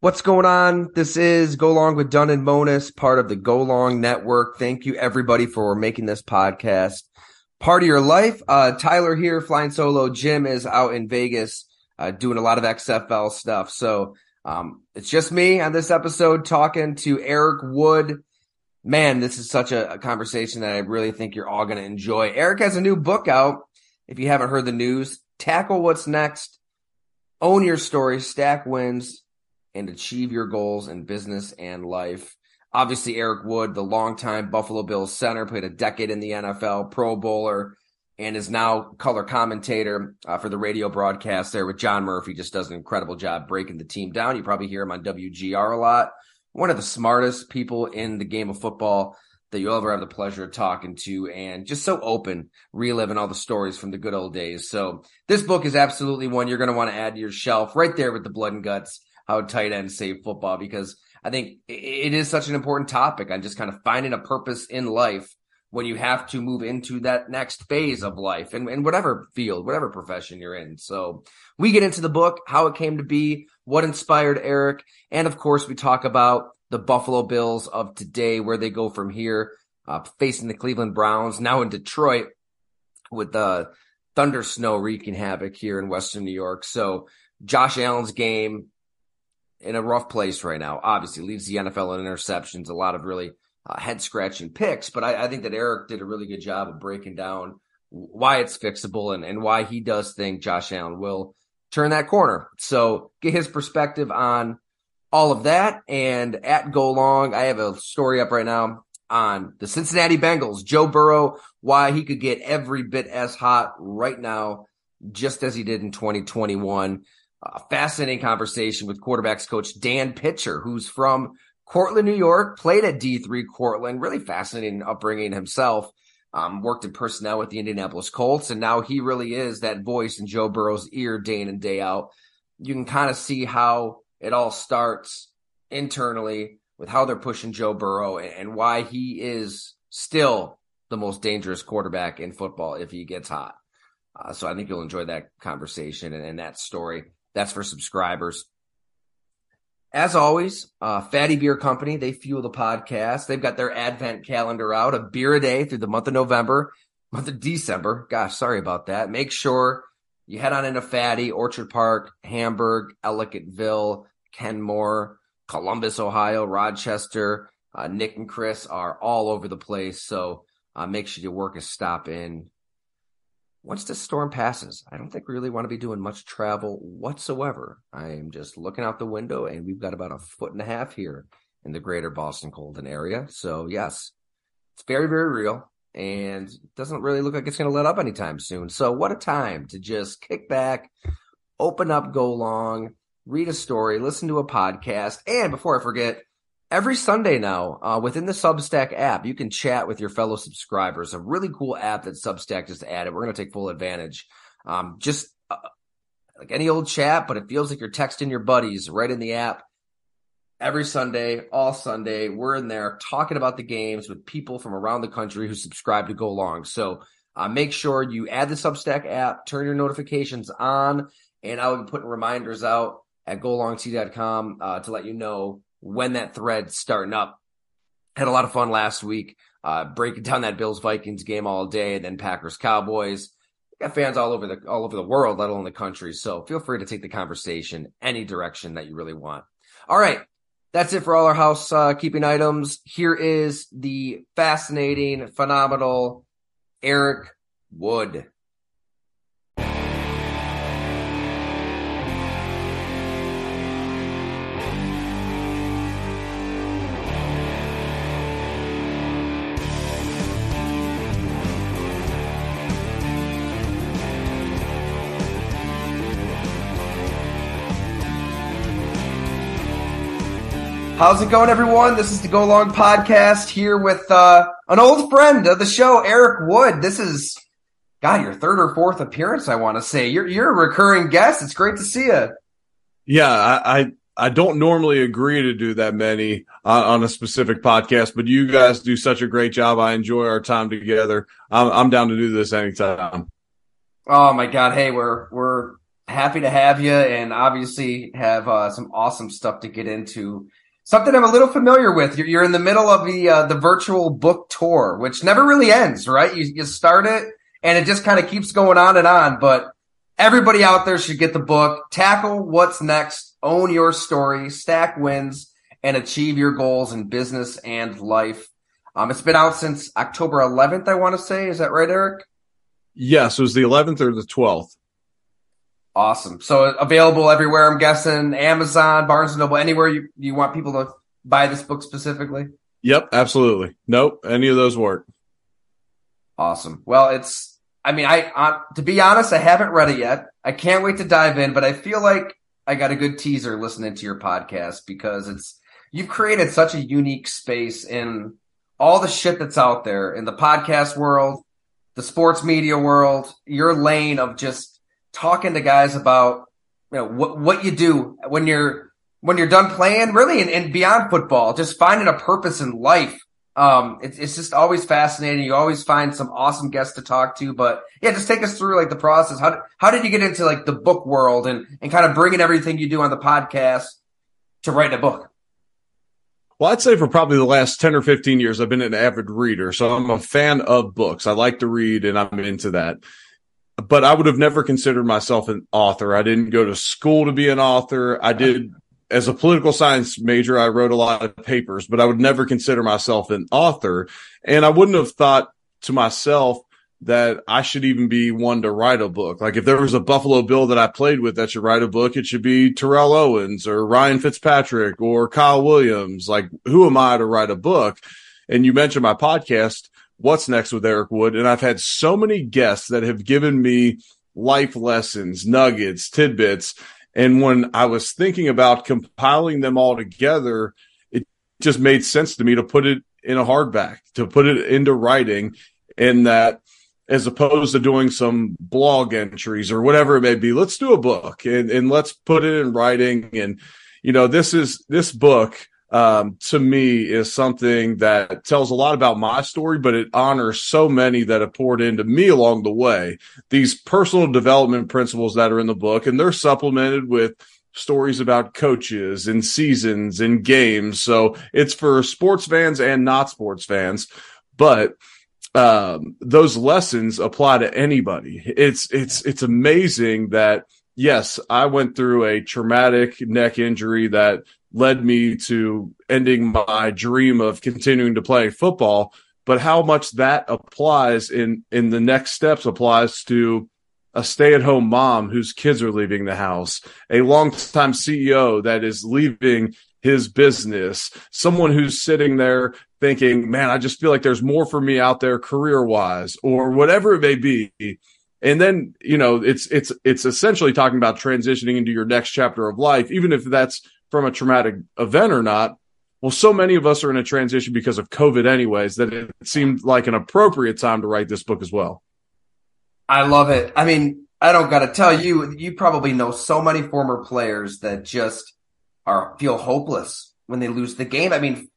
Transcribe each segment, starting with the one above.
What's going on? This is Go Long with Dunne and Monos, part of the Go Long Network. Thank you everybody for making this podcast part of your life. Uh, Tyler here, flying solo. Jim is out in Vegas, uh, doing a lot of XFL stuff. So, um, it's just me on this episode talking to Eric Wood. Man, this is such a, a conversation that I really think you're all going to enjoy. Eric has a new book out. If you haven't heard the news, tackle what's next, own your story, stack wins, and achieve your goals in business and life. Obviously, Eric Wood, the longtime Buffalo Bills center, played a decade in the NFL, Pro Bowler, and is now color commentator uh, for the radio broadcast there with John Murphy. Just does an incredible job breaking the team down. You probably hear him on WGR a lot. One of the smartest people in the game of football that you'll ever have the pleasure of talking to and just so open, reliving all the stories from the good old days. So this book is absolutely one you're going to want to add to your shelf right there with the blood and guts how tight ends save football because I think it is such an important topic on just kind of finding a purpose in life when you have to move into that next phase of life and in whatever field, whatever profession you're in. So we get into the book, how it came to be, what inspired Eric. And of course, we talk about the Buffalo Bills of today, where they go from here, uh, facing the Cleveland Browns now in Detroit with the thunder snow wreaking havoc here in Western New York. So Josh Allen's game in a rough place right now. Obviously, leads the NFL in interceptions, a lot of really uh, head scratching picks. But I, I, think that Eric did a really good job of breaking down why it's fixable and, and why he does think Josh Allen will turn that corner. So get his perspective on all of that. And at Go Long, I have a story up right now on the Cincinnati Bengals, Joe Burrow, why he could get every bit as hot right now, just as he did in 2021 a fascinating conversation with quarterbacks coach Dan Pitcher, who's from Cortland, New York, played at D3 Cortland, really fascinating upbringing himself. Um, worked in personnel with the Indianapolis Colts, and now he really is that voice in Joe Burrow's ear day in and day out. You can kind of see how it all starts internally with how they're pushing Joe Burrow and, and why he is still the most dangerous quarterback in football if he gets hot. Uh, so I think you'll enjoy that conversation and, and that story. That's for subscribers. As always, uh, Fatty Beer Company, they fuel the podcast. They've got their advent calendar out, a beer a day through the month of November, month of December. Gosh, sorry about that. Make sure you head on into Fatty, Orchard Park, Hamburg, Ellicottville, Kenmore, Columbus, Ohio, Rochester. Uh, Nick and Chris are all over the place. So uh, make sure you work a stop in once this storm passes, I don't think we really want to be doing much travel whatsoever. I am just looking out the window and we've got about a foot and a half here in the greater Boston Colden area. So yes, it's very, very real and doesn't really look like it's going to let up anytime soon. So what a time to just kick back, open up, go long, read a story, listen to a podcast. And before I forget, every Sunday now uh, within the Substack app, you can chat with your fellow subscribers. A really cool app that Substack just added. We're going to take full advantage. Um, just uh, like any old chat, but it feels like you're texting your buddies right in the app. Every Sunday, all Sunday, we're in there talking about the games with people from around the country who subscribe to Go Long. So uh, make sure you add the Substack app, turn your notifications on, and I will be putting reminders out at golongtd.com uh, to let you know when that thread's starting up. Had a lot of fun last week, uh, breaking down that Bills Vikings game all day, then Packers Cowboys. got fans all over the all over the world, let alone the country. So feel free to take the conversation any direction that you really want. All right, that's it for all our house uh, keeping items. Here is the fascinating, phenomenal Eric Wood. How's it going, everyone? This is the Go Long podcast here with uh, an old friend of the show, Eric Wood. This is, God, your third or fourth appearance. I want to say you're you're a recurring guest. It's great to see you. Yeah, I I, I don't normally agree to do that many on, on, a specific podcast, but you guys do such a great job. I enjoy our time together. I'm, I'm down to do this anytime. Oh my God! Hey, we're we're happy to have you, and obviously have uh, some awesome stuff to get into. Something I'm a little familiar with. You're, you're in the middle of the uh, the virtual book tour, which never really ends, right? You you start it, and it just kind of keeps going on and on. But everybody out there should get the book. Tackle what's next. Own your story. Stack wins and achieve your goals in business and life. Um, it's been out since October 11th, I want to say. Is that right, Eric? Yes, it was the 11th or the 12th. Awesome. So available everywhere, I'm guessing Amazon, Barnes and Noble, anywhere you, you want people to buy this book specifically? Yep, absolutely. Nope, any of those work. Awesome. Well, it's, I mean, I, uh, to be honest, I haven't read it yet. I can't wait to dive in, but I feel like I got a good teaser listening to your podcast because it's, you've created such a unique space in all the shit that's out there in the podcast world, the sports media world, your lane of just talking to guys about you know what what you do when you're when you're done playing, really, and, and beyond football, just finding a purpose in life. Um, it's it's just always fascinating. You always find some awesome guests to talk to, but yeah, just take us through like the process. How how did you get into like the book world and and kind of bringing everything you do on the podcast to write a book? Well, I'd say for probably the last 10 or 15 years, I've been an avid reader. So I'm a fan of books. I like to read and I'm into that. But I would have never considered myself an author. I didn't go to school to be an author. I did, as a political science major, I wrote a lot of papers, but I would never consider myself an author. And I wouldn't have thought to myself, that I should even be one to write a book. Like if there was a Buffalo Bill that I played with that should write a book, it should be Terrell Owens or Ryan Fitzpatrick or Kyle Williams. Like who am I to write a book? And you mentioned my podcast, What's Next with Eric Wood. And I've had so many guests that have given me life lessons, nuggets, tidbits. And when I was thinking about compiling them all together, it just made sense to me to put it in a hardback, to put it into writing and that as opposed to doing some blog entries or whatever it may be. Let's do a book and, and let's put it in writing. And, you know, this is, this book, um, to me is something that tells a lot about my story, but it honors so many that have poured into me along the way. These personal development principles that are in the book, and they're supplemented with stories about coaches and seasons and games. So it's for sports fans and not sports fans, but um, those lessons apply to anybody. It's it's it's amazing that yes, I went through a traumatic neck injury that led me to ending my dream of continuing to play football, but how much that applies in in the next steps applies to a stay-at-home mom whose kids are leaving the house, a long-time CEO that is leaving his business, someone who's sitting there thinking, man, I just feel like there's more for me out there career wise or whatever it may be. And then, you know, it's, it's, it's essentially talking about transitioning into your next chapter of life, even if that's from a traumatic event or not. Well, so many of us are in a transition because of COVID anyways, that it seemed like an appropriate time to write this book as well. I love it. I mean, I don't got to tell you, you probably know so many former players that just are feel hopeless when they lose the game. I mean,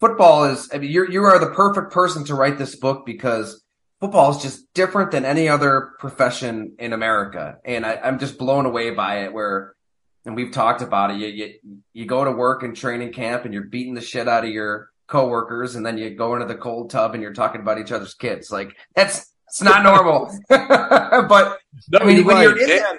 football is, I mean, you you are the perfect person to write this book because football is just different than any other profession in America. And I, am just blown away by it where, and we've talked about it. You, you, you go to work in training camp and you're beating the shit out of your coworkers and then you go into the cold tub and you're talking about each other's kids. Like that's, it's not normal. but no, I mean, you're when right. you're in and,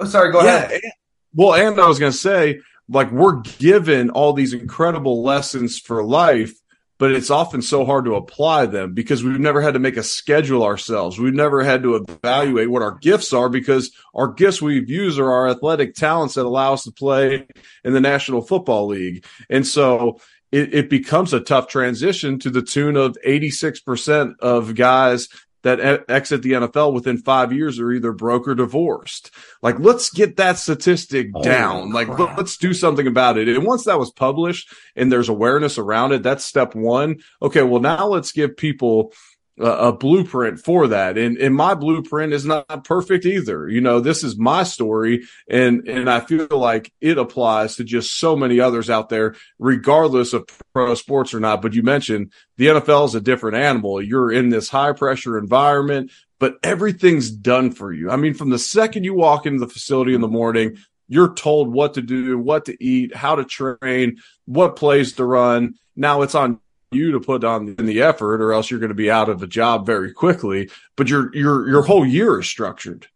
oh, sorry, go yeah, ahead. And, well, and I was going to say, like we're given all these incredible lessons for life but it's often so hard to apply them because we've never had to make a schedule ourselves. We've never had to evaluate what our gifts are because our gifts we've used are our athletic talents that allow us to play in the National Football League. And so it, it becomes a tough transition to the tune of 86% of guys that exit the NFL within five years are either broke or divorced. Like, let's get that statistic oh, down. Like, let's do something about it. And once that was published and there's awareness around it, that's step one. Okay. Well, now let's give people a, blueprint for that. And, and my blueprint is not perfect either. You know, this is my story and, and I feel like it applies to just so many others out there, regardless of pro sports or not. But you mentioned the NFL is a different animal. You're in this high pressure environment. but everything's done for you. I mean, from the second you walk into the facility in the morning, you're told what to do, what to eat, how to train, what plays to run. Now it's on you to put on in the effort or else you're going to be out of a job very quickly, but your your your whole year is structured.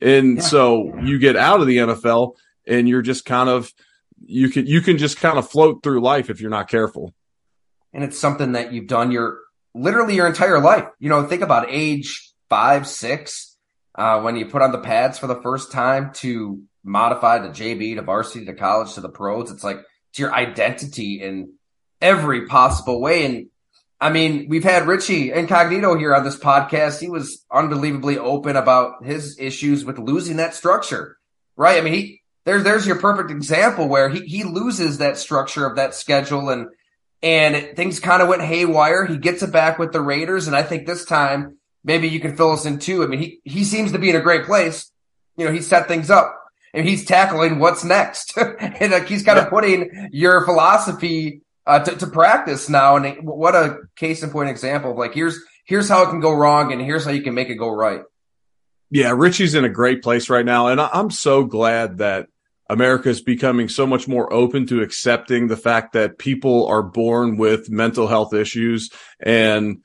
And yeah. so you get out of the NFL and you're just kind of you can you can just kind of float through life if you're not careful. And it's something that you've done your literally your entire life. You know, think about age five, six, uh, when you put on the pads for the first time to modify to JV to varsity to college to the pros. It's like it's your identity in every possible way. And I mean, we've had Richie Incognito here on this podcast. He was unbelievably open about his issues with losing that structure, right? I mean, he there's there's your perfect example where he he loses that structure of that schedule and and it, things kind of went haywire. He gets it back with the Raiders, and I think this time maybe you can fill us in too. I mean, he he seems to be in a great place. You know, he set things up and he's tackling what's next, and like he's kind of putting your philosophy uh, to, to practice now. And what a case in point example of like here's here's how it can go wrong, and here's how you can make it go right. Yeah, Richie's in a great place right now, and I'm so glad that America is becoming so much more open to accepting the fact that people are born with mental health issues and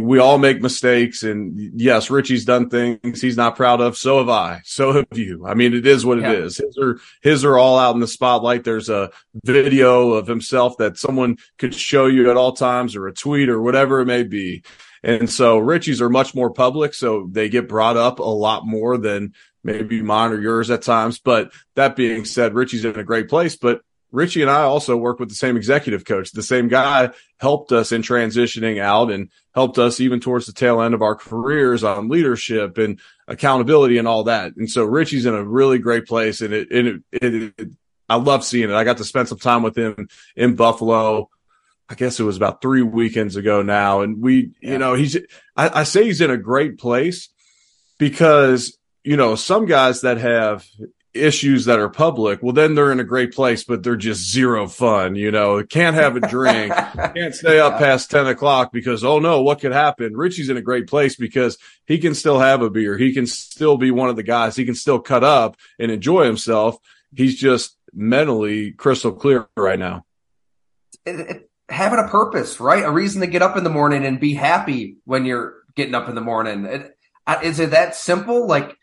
we all make mistakes and yes richie's done things he's not proud of so have i so have you i mean it is what it yeah. is. his are his are all out in the spotlight there's a video of himself that someone could show you at all times or a tweet or whatever it may be and so richie's are much more public so they get brought up a lot more than maybe mine or yours at times. But that being said, Richie's in a great place. But Richie and I also work with the same executive coach. The same guy helped us in transitioning out and helped us even towards the tail end of our careers on leadership and accountability and all that. And so Richie's in a really great place and it, and it, it, it I love seeing it. I got to spend some time with him in Buffalo. I guess it was about three weekends ago now. And we, yeah. you know, he's, I, I say he's in a great place because you know, some guys that have issues that are public, well, then they're in a great place, but they're just zero fun. You know, can't have a drink, can't stay up past 10 o'clock because, oh no, what could happen? Richie's in a great place because he can still have a beer. He can still be one of the guys. He can still cut up and enjoy himself. He's just mentally crystal clear right now. It, it, having a purpose, right? A reason to get up in the morning and be happy when you're getting up in the morning. It, is it that simple? Like,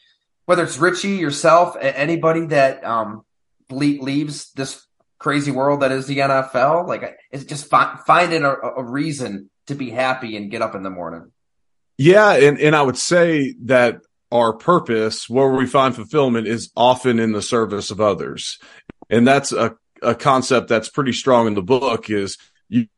whether it's Richie, yourself, anybody that um, leaves this crazy world that is the NFL, like it's just fi- finding a, a reason to be happy and get up in the morning. Yeah, and and I would say that our purpose, where we find fulfillment, is often in the service of others, and that's a a concept that's pretty strong in the book. Is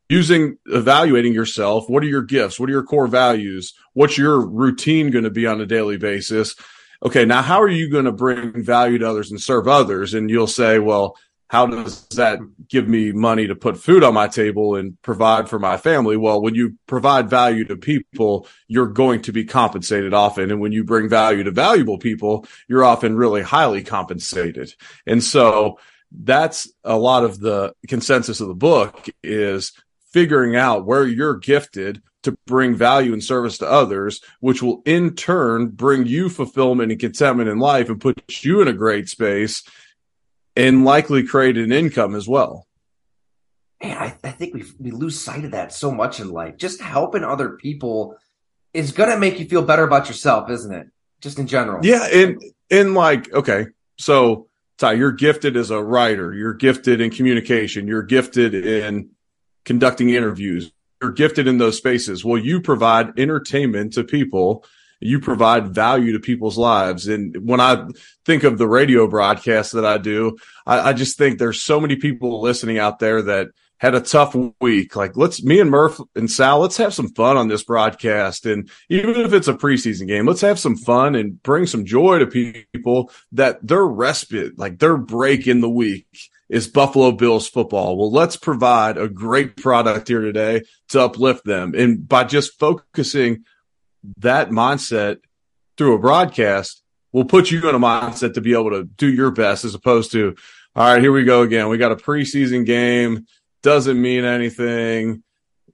using evaluating yourself. What are your gifts? What are your core values? What's your routine going to be on a daily basis? Okay, now how are you going to bring value to others and serve others? And you'll say, well, how does that give me money to put food on my table and provide for my family? Well, when you provide value to people, you're going to be compensated often. And when you bring value to valuable people, you're often really highly compensated. And so that's a lot of the consensus of the book is figuring out where you're gifted to bring value and service to others, which will in turn bring you fulfillment and contentment in life and put you in a great space and likely create an income as well. Man, I, I think we we lose sight of that so much in life. Just helping other people is going to make you feel better about yourself, isn't it? Just in general. Yeah, and and like okay, so Ty, you're gifted as a writer. You're gifted in communication. You're gifted in conducting interviews you're gifted in those spaces. Well, you provide entertainment to people. You provide value to people's lives. And when I think of the radio broadcast that I do, I, I just think there's so many people listening out there that had a tough week. Like let's me and Murph and Sal, let's have some fun on this broadcast. And even if it's a preseason game, let's have some fun and bring some joy to people that their respite, like their break in the week is Buffalo Bills football. Well, let's provide a great product here today to uplift them. And by just focusing that mindset through a broadcast we'll put you in a mindset to be able to do your best as opposed to, all right, here we go again. We got a preseason game. Doesn't mean anything.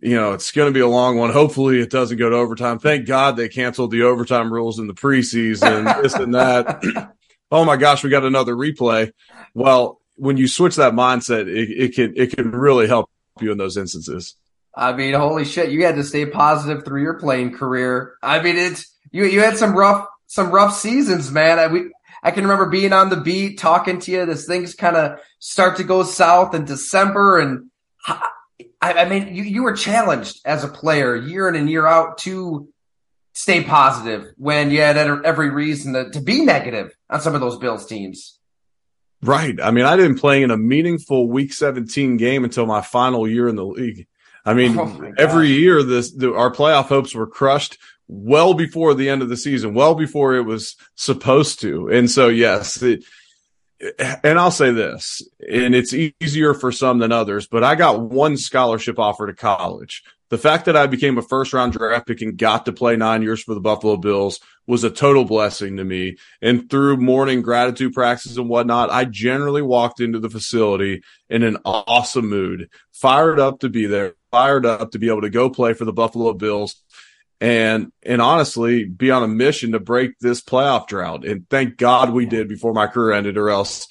you know, it's going to be a long one. Hopefully it doesn't go to overtime. Thank God they canceled the overtime rules in the preseason, this and that. oh my gosh, we got another replay. Well, when you switch that mindset, it, it can, it can really help you in those instances. I mean, holy shit, you had to stay positive through your playing career. I mean, it's, you, you had some rough, some rough seasons, man. I, we, I can remember being on the beat, talking to you. This things kind of start to go south in December. And I, I mean, you, you were challenged as a player year in and year out to stay positive when you had every reason to, to be negative on some of those Bills teams. Right. I mean, I didn't play in a meaningful week 17 game until my final year in the league. I mean, oh every year this the, our playoff hopes were crushed well before the end of the season, well before it was supposed to. And so, yes, it, and I'll say this, and it's easier for some than others, but I got one scholarship offer to college. The fact that I became a first round draft pick and got to play nine years for the Buffalo Bills was a total blessing to me. And through morning gratitude practices and whatnot, I generally walked into the facility in an awesome mood, fired up to be there, fired up to be able to go play for the Buffalo Bills and and honestly be on a mission to break this playoff drought. And thank God we did before my career ended, or else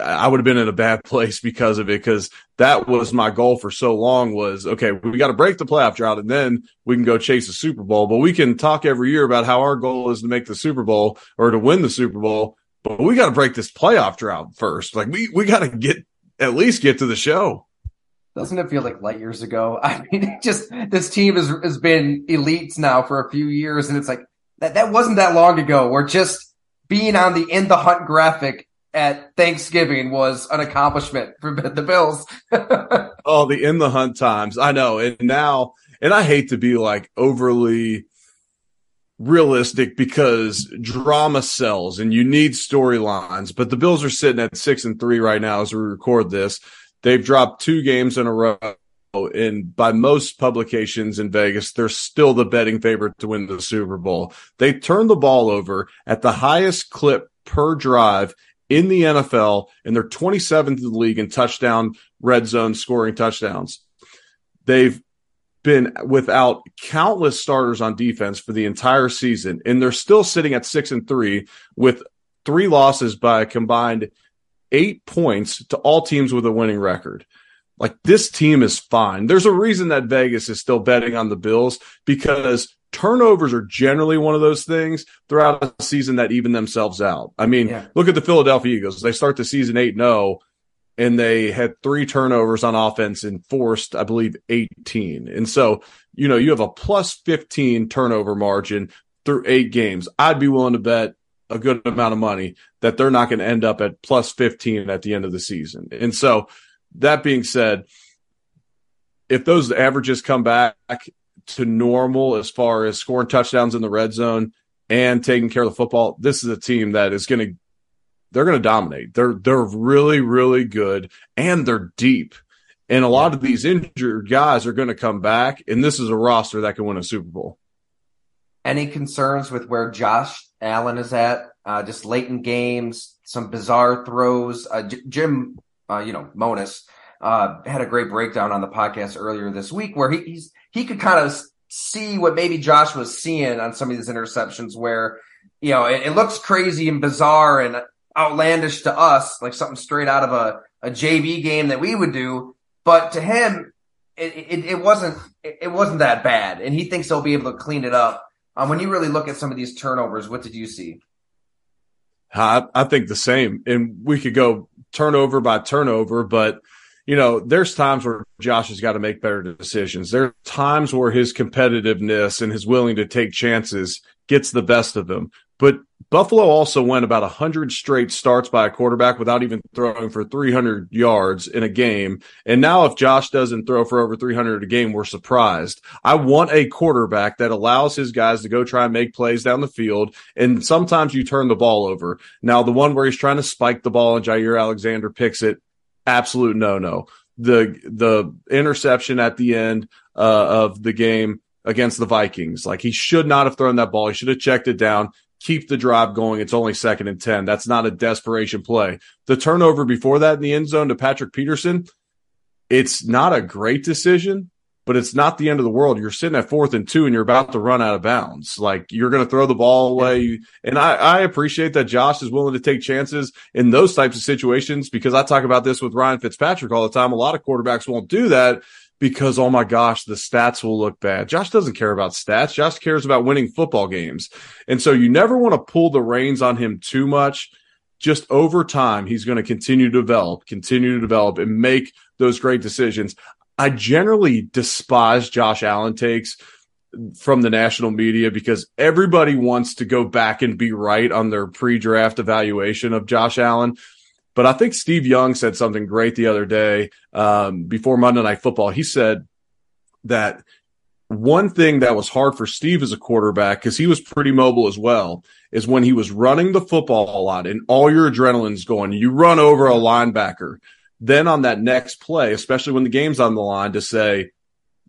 I would have been in a bad place because of it. Because that was my goal for so long was okay, we got to break the playoff drought, and then we can go chase a Super Bowl. But we can talk every year about how our goal is to make the Super Bowl or to win the Super Bowl. But we got to break this playoff drought first. Like we we got to get at least get to the show. Doesn't it feel like light years ago? I mean, just this team has has been elites now for a few years, and it's like that that wasn't that long ago. Where just being on the in the hunt graphic at Thanksgiving was an accomplishment for the Bills. oh, the in the hunt times. I know. And now, and I hate to be like overly realistic because drama sells and you need storylines, but the Bills are sitting at six and three right now as we record this. They've dropped two games in a row. And by most publications in Vegas, they're still the betting favorite to win the Super Bowl. They turned the ball over at the highest clip per drive in the NFL, and they're 27th in the league in touchdown red zone scoring touchdowns. They've been without countless starters on defense for the entire season, and they're still sitting at six and three with three losses by a combined eight points to all teams with a winning record. Like this team is fine. There's a reason that Vegas is still betting on the Bills because turnovers are generally one of those things throughout a season that even themselves out. I mean, yeah. look at the Philadelphia Eagles. They start the season 8 0 and they had three turnovers on offense and forced, I believe, 18. And so, you know, you have a plus 15 turnover margin through eight games. I'd be willing to bet a good amount of money that they're not going to end up at plus 15 at the end of the season. And so that being said, if those averages come back to normal as far as scoring touchdowns in the red zone and taking care of the football, this is a team that is going to they're going to dominate. They're they're really really good and they're deep. And a lot of these injured guys are going to come back and this is a roster that can win a Super Bowl. Any concerns with where Josh Allen is at? Uh, just late in games, some bizarre throws. Uh, J- Jim, uh, you know, Monos uh, had a great breakdown on the podcast earlier this week where he, he's he could kind of see what maybe Josh was seeing on some of these interceptions where, you know, it, it looks crazy and bizarre and outlandish to us, like something straight out of a, a JV game that we would do. But to him, it, it, it wasn't, it, wasn't that bad. And he thinks he'll be able to clean it up. Um, when you really look at some of these turnovers, what did you see? I, I think the same. And we could go turnover by turnover, but you know, there's times where Josh has got to make better decisions. There are times where his competitiveness and his willing to take chances gets the best of him. But Buffalo also went about 100 straight starts by a quarterback without even throwing for 300 yards in a game. And now, if Josh doesn't throw for over 300 a game, we're surprised. I want a quarterback that allows his guys to go try and make plays down the field. And sometimes you turn the ball over. Now, the one where he's trying to spike the ball and Jaire Alexander picks it, absolute no no. The the interception at the end uh, of the game against the Vikings, like he should not have thrown that ball. He should have checked it down. Keep the drive going. It's only second and 10. That's not a desperation play. The turnover before that in the end zone to Patrick Peterson, it's not a great decision, but it's not the end of the world. You're sitting at fourth and two and you're about to run out of bounds. Like you're going to throw the ball away. And I, I appreciate that Josh is willing to take chances in those types of situations because I talk about this with Ryan Fitzpatrick all the time. A lot of quarterbacks won't do that because, oh my gosh, the stats will look bad. Josh doesn't care about stats. Josh cares about winning football games. And so you never want to pull the reins on him too much. Just over time, he's going to continue to develop, continue to develop and make those great decisions. I generally despise Josh Allen takes from the national media because everybody wants to go back and be right on their pre-draft evaluation of Josh Allen. But I think Steve Young said something great the other day um, before Monday Night Football. He said that one thing that was hard for Steve as a quarterback, because he was pretty mobile as well, is when he was running the football a lot and all your adrenaline's going. You run over a linebacker then on that next play, especially when the game's on the line, to say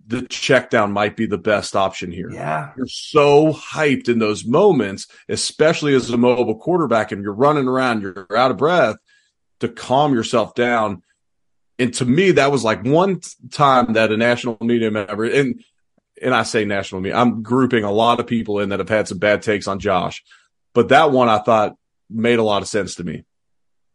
the check down might be the best option here. Yeah. You're so hyped in those moments, especially as a mobile quarterback and you're running around, you're out of breath to calm yourself down. And to me, that was like one time that a national media member and and I say national media, I'm grouping a lot of people in that have had some bad takes on Josh. But that one I thought made a lot of sense to me.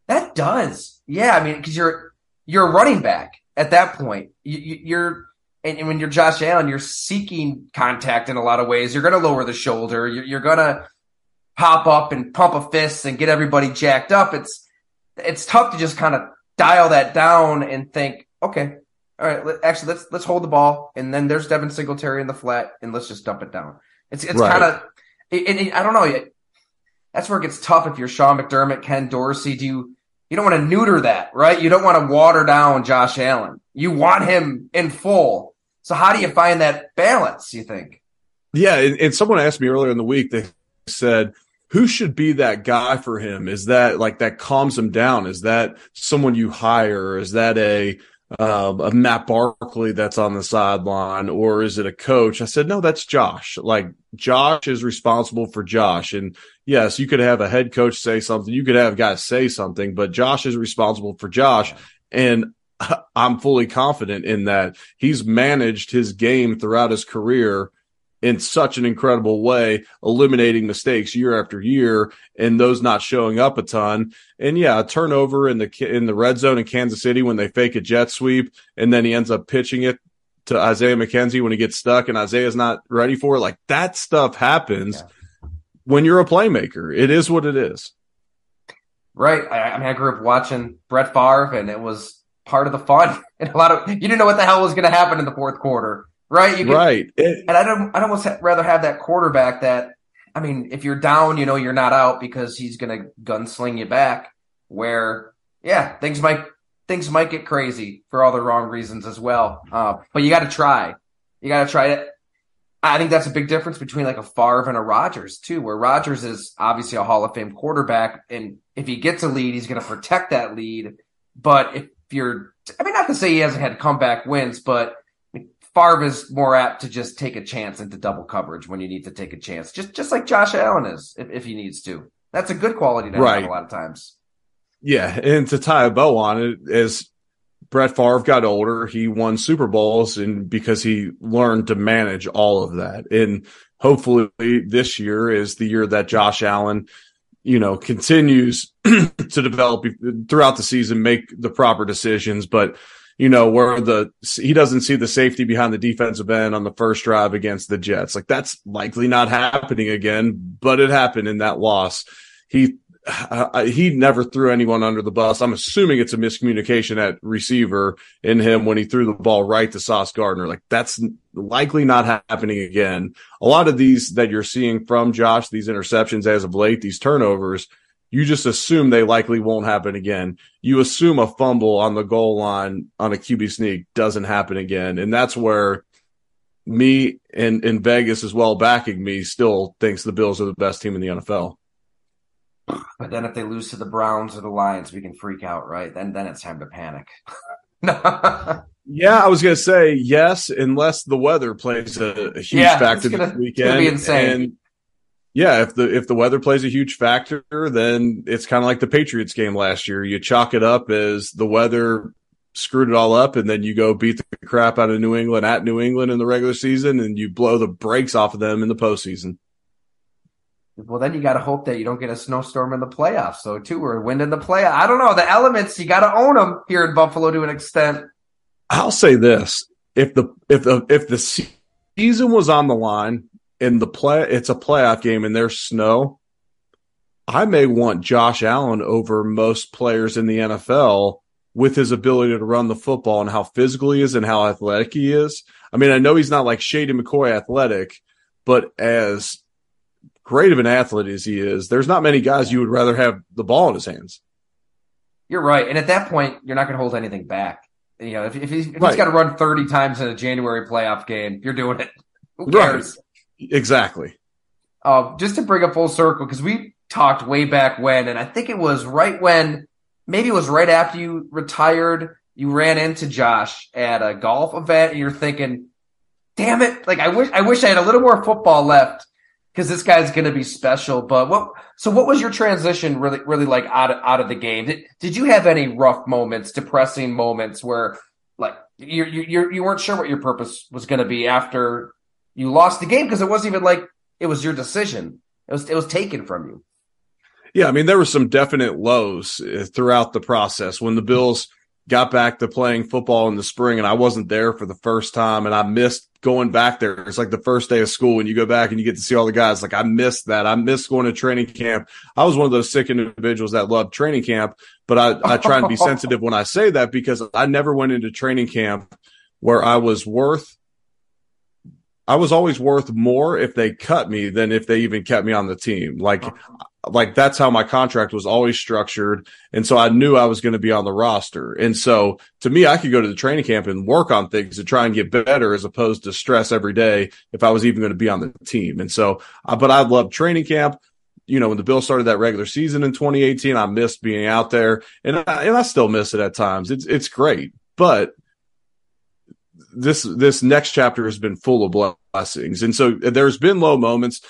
That does. Yeah, I mean, because you're you're a running back at that point. You, are and when you're Josh Allen, you're seeking contact in a lot of ways. You're going to lower the shoulder. You're, you're going to pop up and pump a fist and get everybody jacked up. It's it's tough to just kind of dial that down and think, okay, all right, actually let's let's hold the ball, and then there's Devin Singletary in the flat, and let's just dump it down. It's it's right. kind of, I don't know. That's where it gets tough if you're Sean McDermott, Ken Dorsey. Do you you don't want to neuter that, right? You don't want to water down Josh Allen. You want him in full. So how do you find that balance, you think? Yeah, and, and someone asked me earlier in the week, they said, who should be that guy for him? Is that like that calms him down? Is that someone you hire? Is that a Um, a Matt Barkley that's on the sideline, or is it a coach? I said, no, that's Josh. Like Josh is responsible for Josh. And yes, you could have a head coach say something. You could have guys say something, but Josh is responsible for Josh. And I'm fully confident in that he's managed his game throughout his career in such an incredible way, eliminating mistakes year after year and those not showing up a ton. And yeah, a turnover in the in the red zone in Kansas City when they fake a jet sweep and then he ends up pitching it to Isaiah McKenzie when he gets stuck and Isaiah's not ready for it. Like that stuff happens yeah. when you're a playmaker. It is what it is. Right. I, I mean, I grew up watching Brett Favre and it was part of the fun. And a lot of you didn't know what the hell was going to happen in the fourth quarter right? You can, right. and I don't, I'd almost rather have that quarterback that, I mean, if you're down, you know, you're not out because he's going to gunsling you back where, yeah, things might, things might get crazy for all the wrong reasons as well. Uh, but you got to try. You got to try it. I think that's a big difference between like a Favre and a Rodgers too, where Rodgers is obviously a Hall of Fame quarterback. And if he gets a lead, he's going to protect that lead. But if you're, I mean, not to say he hasn't had comeback wins, but Favre is more apt to just take a chance into double coverage when you need to take a chance, just just like Josh Allen is if, if he needs to. That's a good quality to right. have a lot of times. Yeah, and to tie a bow on it, as Brett Favre got older, he won Super Bowls, and because he learned to manage all of that, and hopefully this year is the year that Josh Allen, you know, continues to develop throughout the season, make the proper decisions, but you know, where the he doesn't see the safety behind the defensive end on the first drive against the Jets. Like that's likely not happening again, but it happened in that loss. He uh, he never threw anyone under the bus. I'm assuming it's a miscommunication at receiver in him when he threw the ball right to Sauce Gardner. Like that's likely not happening again. A lot of these that you're seeing from Josh, these interceptions as of late, these turnovers, you just assume they likely won't happen again. You assume a fumble on the goal line on a QB sneak doesn't happen again. And that's where me and in Vegas as well backing me still thinks the Bills are the best team in the NFL. But then if they lose to the Browns or the Lions, we can freak out, right? Then then it's time to panic. yeah, I was gonna say yes, unless the weather plays a, a huge yeah, factor gonna, this weekend. It's gonna be insane. And yeah, if the if the weather plays a huge factor, then it's kind of like the Patriots game last year. You chalk it up as the weather screwed it all up, and then you go beat the crap out of New England at New England in the regular season, and you blow the brakes off of them in the postseason. Well, then you got to hope that you don't get a snowstorm in the playoffs. So, too, or wind in the playoff. I don't know. The elements you got to own them here in Buffalo to an extent. I'll say this: if the if the if the season was on the line in the play, it's a playoff game and there's snow. I may want Josh Allen over most players in the NFL with his ability to run the football and how physical he is and how athletic he is. I mean, I know he's not like Shady McCoy athletic, but as great of an athlete as he is, there's not many guys you would rather have the ball in his hands. You're right. And at that point, you're not going to hold anything back. You know, if, if he's, if right. he's got to run 30 times in a January playoff game, you're doing it. Who cares? Right. Exactly. Uh, just to bring a full circle, because we talked way back when, and I think it was right when, maybe it was right after you retired, you ran into Josh at a golf event, and you're thinking, damn it, like I wish I wish I had a little more football left because this guy's going to be special. But what? So what was your transition really, really like out of, out of the game? Did, did you have any rough moments, depressing moments where like you you you weren't sure what your purpose was going to be after you lost the game because it wasn't even like it was your decision. It was it was taken from you. Yeah, I mean there were some definite lows uh, throughout the process when the Bills got back to playing football in the spring and I wasn't there for the first time and I missed going back there. It's like the first day of school when you go back and you get to see all the guys. Like I missed that. I missed going to training camp. I was one of those sick individuals that loved training camp, but I, I try and be sensitive when I say that because I never went into training camp where I was worth I was always worth more if they cut me than if they even kept me on the team. Like like that's how my contract was always structured. And so I knew I was going to be on the roster. And so to me, I could go to the training camp and work on things to try and get better as opposed to stress every day if I was even going to be on the team. And so, uh, but I loved training camp. You know, when the Bill started that regular season in 2018, I missed being out there and I, and I still miss it at times. It's, it's great, but this, this next chapter has been full of blessings. And so there's been low moments,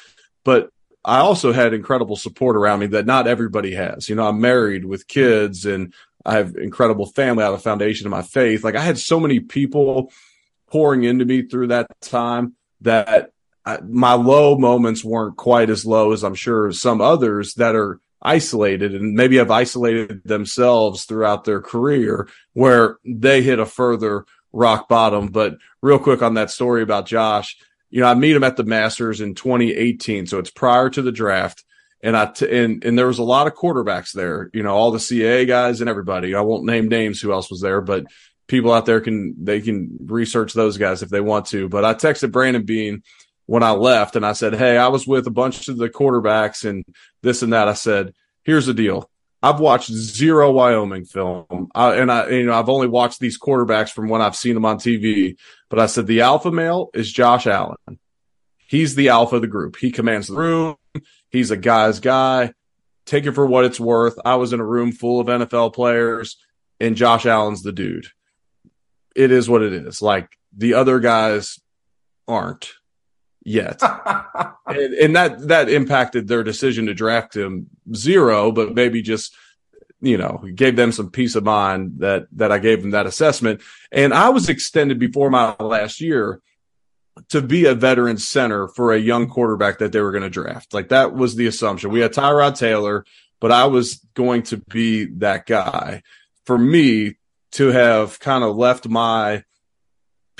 but I also had incredible support around me that not everybody has. You know, I'm married with kids and I have incredible family. I have a foundation of my faith. Like I had so many people pouring into me through that time that I, my low moments weren't quite as low as I'm sure some others that are isolated and maybe have isolated themselves throughout their career where they hit a further rock bottom. But real quick on that story about Josh, you know, I meet him at the Masters in 2018, so it's prior to the draft. And I t- and and there was a lot of quarterbacks there, you know, all the CA guys and everybody. I won't name names who else was there, but people out there can they can research those guys if they want to. But I texted Brandon Beane when I left and I said, Hey, I was with a bunch of the quarterbacks and this and that. I said, Here's the deal. I've watched zero Wyoming film, and I, you know, I've only watched these quarterbacks from when I've seen them on TV. But I said the alpha male is Josh Allen. He's the alpha of the group. He commands the room. He's a guy's guy. Take it for what it's worth. I was in a room full of NFL players, and Josh Allen's the dude. It is what it is. Like the other guys aren't yet. and, and, that that impacted their decision to draft him zero, but maybe just you know gave them some peace of mind that that I gave them that assessment. And I was extended before my last year to be a veteran center for a young quarterback that they were going to draft. Like that was the assumption. We had Tyrod Taylor, but I was going to be that guy. For me to have kind of left my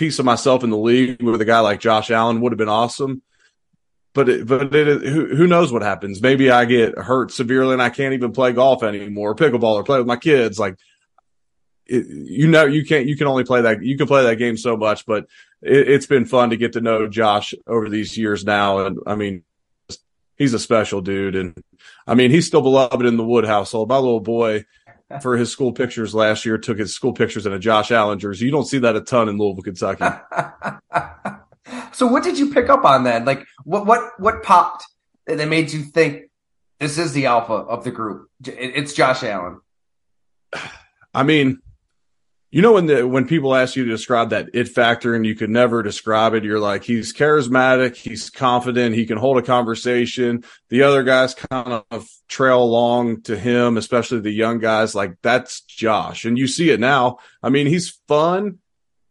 piece of myself in the league with a guy like Josh Allen would have been awesome. But it, but it, who, who knows what happens? Maybe I get hurt severely and I can't even play golf anymore, pickleball, or play with my kids. Like, it, you know, you can't. You can only play that. You can play that game so much. But it, it's been fun to get to know Josh over these years now, and I mean, he's a special dude. And I mean, he's still beloved in the Wood household. My little boy for his school pictures last year took his school pictures in a Josh Allen jersey. You don't see that a ton in Louisville, Kentucky. so what did you pick up on that? Like what what what popped that made you think this is the alpha of the group? It's Josh Allen. I mean, you know when the when people ask you to describe that it factor and you could never describe it, you're like he's charismatic, he's confident, he can hold a conversation. The other guys kind of trail along to him, especially the young guys. Like that's Josh, and you see it now. I mean, he's fun,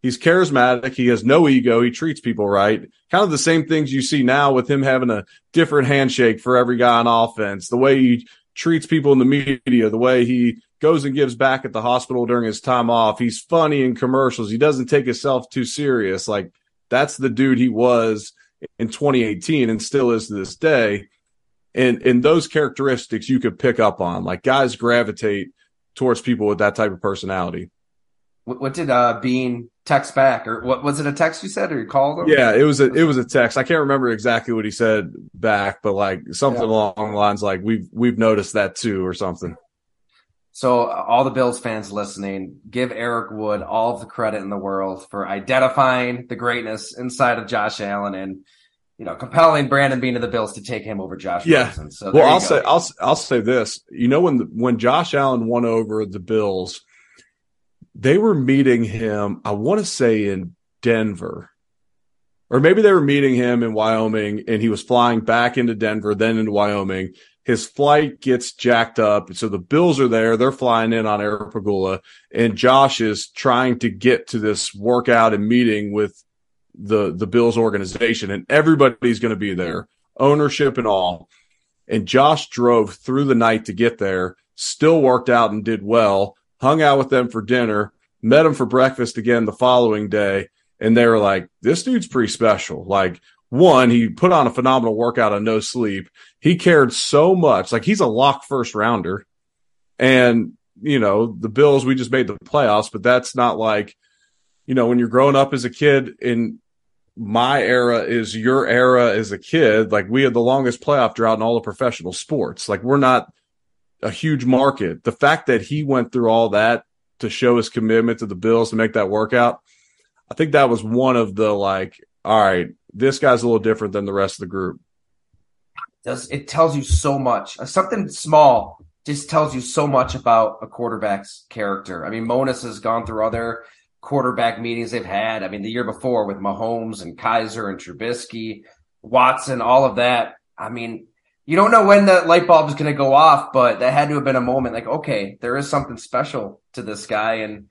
he's charismatic, he has no ego, he treats people right. Kind of the same things you see now with him having a different handshake for every guy on offense, the way he treats people in the media, the way he goes and gives back at the hospital during his time off. He's funny in commercials. He doesn't take himself too serious. Like that's the dude he was in 2018 and still is to this day. And and those characteristics you could pick up on. Like guys gravitate towards people with that type of personality. What, what did uh Beane text back, or what was it a text you said, or you called him? Yeah, it was a it was a text. I can't remember exactly what he said back, but like something yeah. along the lines like we've we've noticed that too, or something. So uh, all the Bills fans listening, give Eric Wood all of the credit in the world for identifying the greatness inside of Josh Allen and you know compelling Brandon Beane of the Bills to take him over Josh yeah. Rosen. So well, I'll go. say I'll I'll say this. You know when the, when Josh Allen won over the Bills, they were meeting him. I want to say in Denver, or maybe they were meeting him in Wyoming, and he was flying back into Denver, then into Wyoming his flight gets jacked up. So the Bills are there. They're flying in on Air Pegula and Josh is trying to get to this workout and meeting with the, the Bills organization and everybody's going to be there, ownership and all. And Josh drove through the night to get there, still worked out and did well, hung out with them for dinner, met them for breakfast again the following day. And they were like, this dude's pretty special. Like one, he put on a phenomenal workout on no sleep. He cared so much. Like he's a lock first rounder. And, you know, the Bills, we just made the playoffs, but that's not like, you know, when you're growing up as a kid in my era is your era as a kid. Like we had the longest playoff drought in all the professional sports. Like we're not a huge market. The fact that he went through all that to show his commitment to the Bills to make that workout, I think that was one of the like, all right, this guy's a little different than the rest of the group. Does it tells you so much? Uh, something small just tells you so much about a quarterback's character. I mean, Monos has gone through other quarterback meetings they've had. I mean, the year before with Mahomes and Kizer and Trubisky, Watson, all of that. I mean, you don't know when the light bulb is going to go off, but that had to have been a moment like, okay, there is something special to this guy. And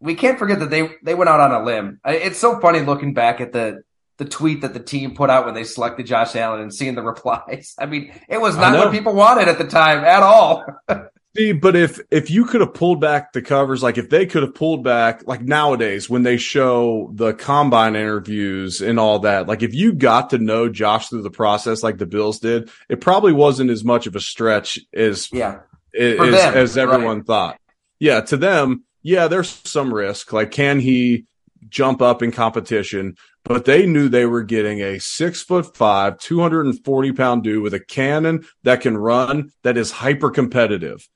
we can't forget that they, they went out on a limb. It's so funny looking back at the, the tweet that the team put out when they selected Josh Allen and seeing the replies. I mean, it was not what people wanted at the time at all. See, but if if you could have pulled back the covers, like if they could have pulled back, like nowadays when they show the combine interviews and all that, like if you got to know Josh through the process, like the Bills did, it probably wasn't as much of a stretch as yeah as, as everyone right. thought. Yeah, to them, yeah, there's some risk. Like, can he jump up in competition? but they knew they were getting a six foot five, 240 pound dude with a cannon that can run that is hyper competitive.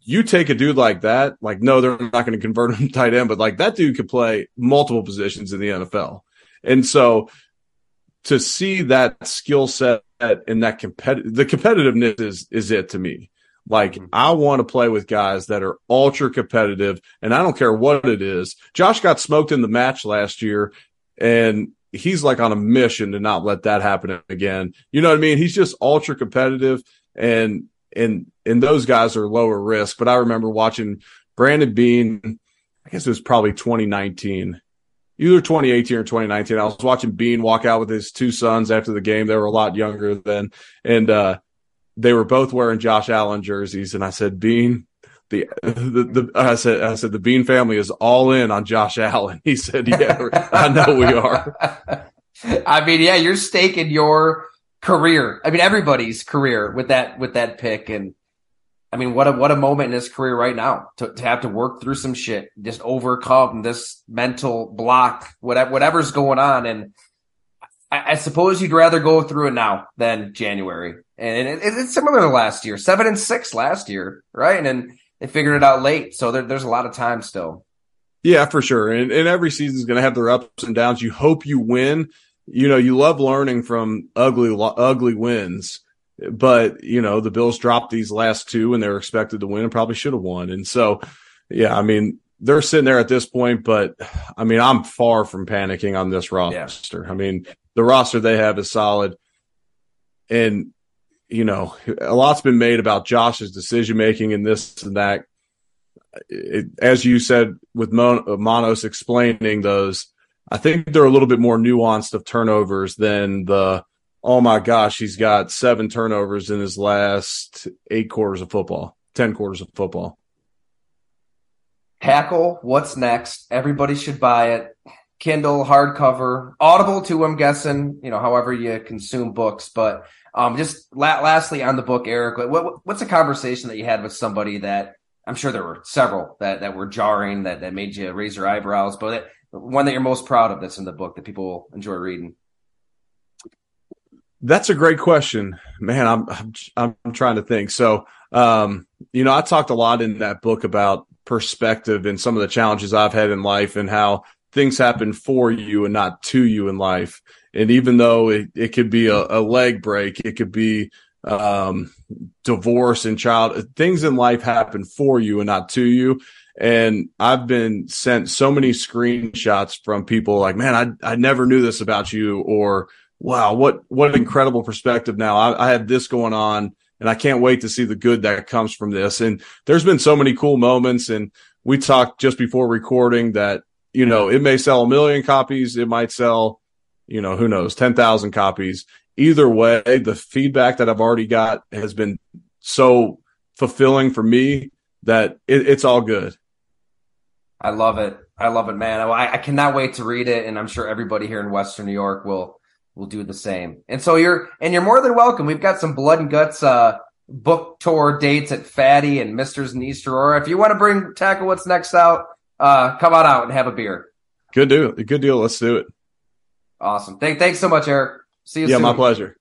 You take a dude like that, like, no, they're not going to convert him tight end, but like that dude could play multiple positions in the NFL. And so to see that skill set and that competitive, the competitiveness is, is it to me. Like mm-hmm. I want to play with guys that are ultra competitive and I don't care what it is. Josh got smoked in the match last year and he's like on a mission to not let that happen again. You know what I mean? He's just ultra competitive and and and those guys are lower risk. But I remember watching Brandon Beane, I guess it was probably 2019, either 2018 or 2019. I was watching Beane walk out with his two sons after the game. They were a lot younger then. And uh they were both wearing Josh Allen jerseys. And I said, "Beane, the, the, the, I said, I said, the Beane family is all in on Josh Allen. He said, yeah, I know we are. I mean, yeah, you're staking your career. I mean, everybody's career with that, with that pick. And I mean, what a, what a moment in his career right now to, to have to work through some shit, just overcome this mental block, whatever, whatever's going on. And I, I suppose you'd rather go through it now than January. And it, it, it's similar to last year, seven and six last year, right? And, and they figured it out late. So there, there's a lot of time still. Yeah, for sure. And, and every season is going to have their ups and downs. You hope you win. You know, you love learning from ugly, ugly wins. But, you know, the Bills dropped these last two and they were expected to win and probably should have won. And so, yeah, I mean, they're sitting there at this point, but I mean, I'm far from panicking on this roster. Yeah. I mean, the roster they have is solid. And, you know, a lot's been made about Josh's decision making and this and that. It, as you said with Mon- uh, Monos explaining those, I think they're a little bit more nuanced of turnovers than the, oh my gosh, he's got seven turnovers in his last eight quarters of football, 10 quarters of football. Tackle, what's next? Everybody should buy it. Kindle, hardcover, Audible too. I'm guessing, you know, however you consume books. But um, just la- lastly on the book, Eric, what, what's a conversation that you had with somebody that I'm sure there were several that that were jarring that that made you raise your eyebrows, but one that you're most proud of that's in the book that people will enjoy reading. That's a great question, man. I'm I'm, I'm trying to think. So, um, you know, I talked a lot in that book about perspective and some of the challenges I've had in life and how things happen for you and not to you in life. And even though it, it could be a, a leg break, it could be um, divorce and child things in life happen for you and not to you. And I've been sent so many screenshots from people like, man, I, I never knew this about you or wow, what, what an incredible perspective now. I, I have this going on and I can't wait to see the good that comes from this. And there's been so many cool moments. And we talked just before recording that you know, it may sell a million copies. It might sell, you know, who knows, 10,000 copies. Either way, the feedback that I've already got has been so fulfilling for me that it, it's all good. I love it. I love it, man. I, I cannot wait to read it. And I'm sure everybody here in Western New York will, will do the same. And so you're, and you're more than welcome. We've got some blood and guts, uh, book tour dates at Fatty and Mister's in East Aurora. If you want to bring tackle what's next out, uh, come on out and have a beer. Good deal. Good deal. Let's do it. Awesome. Thank, thanks so much, Eric. See you yeah, soon. my pleasure.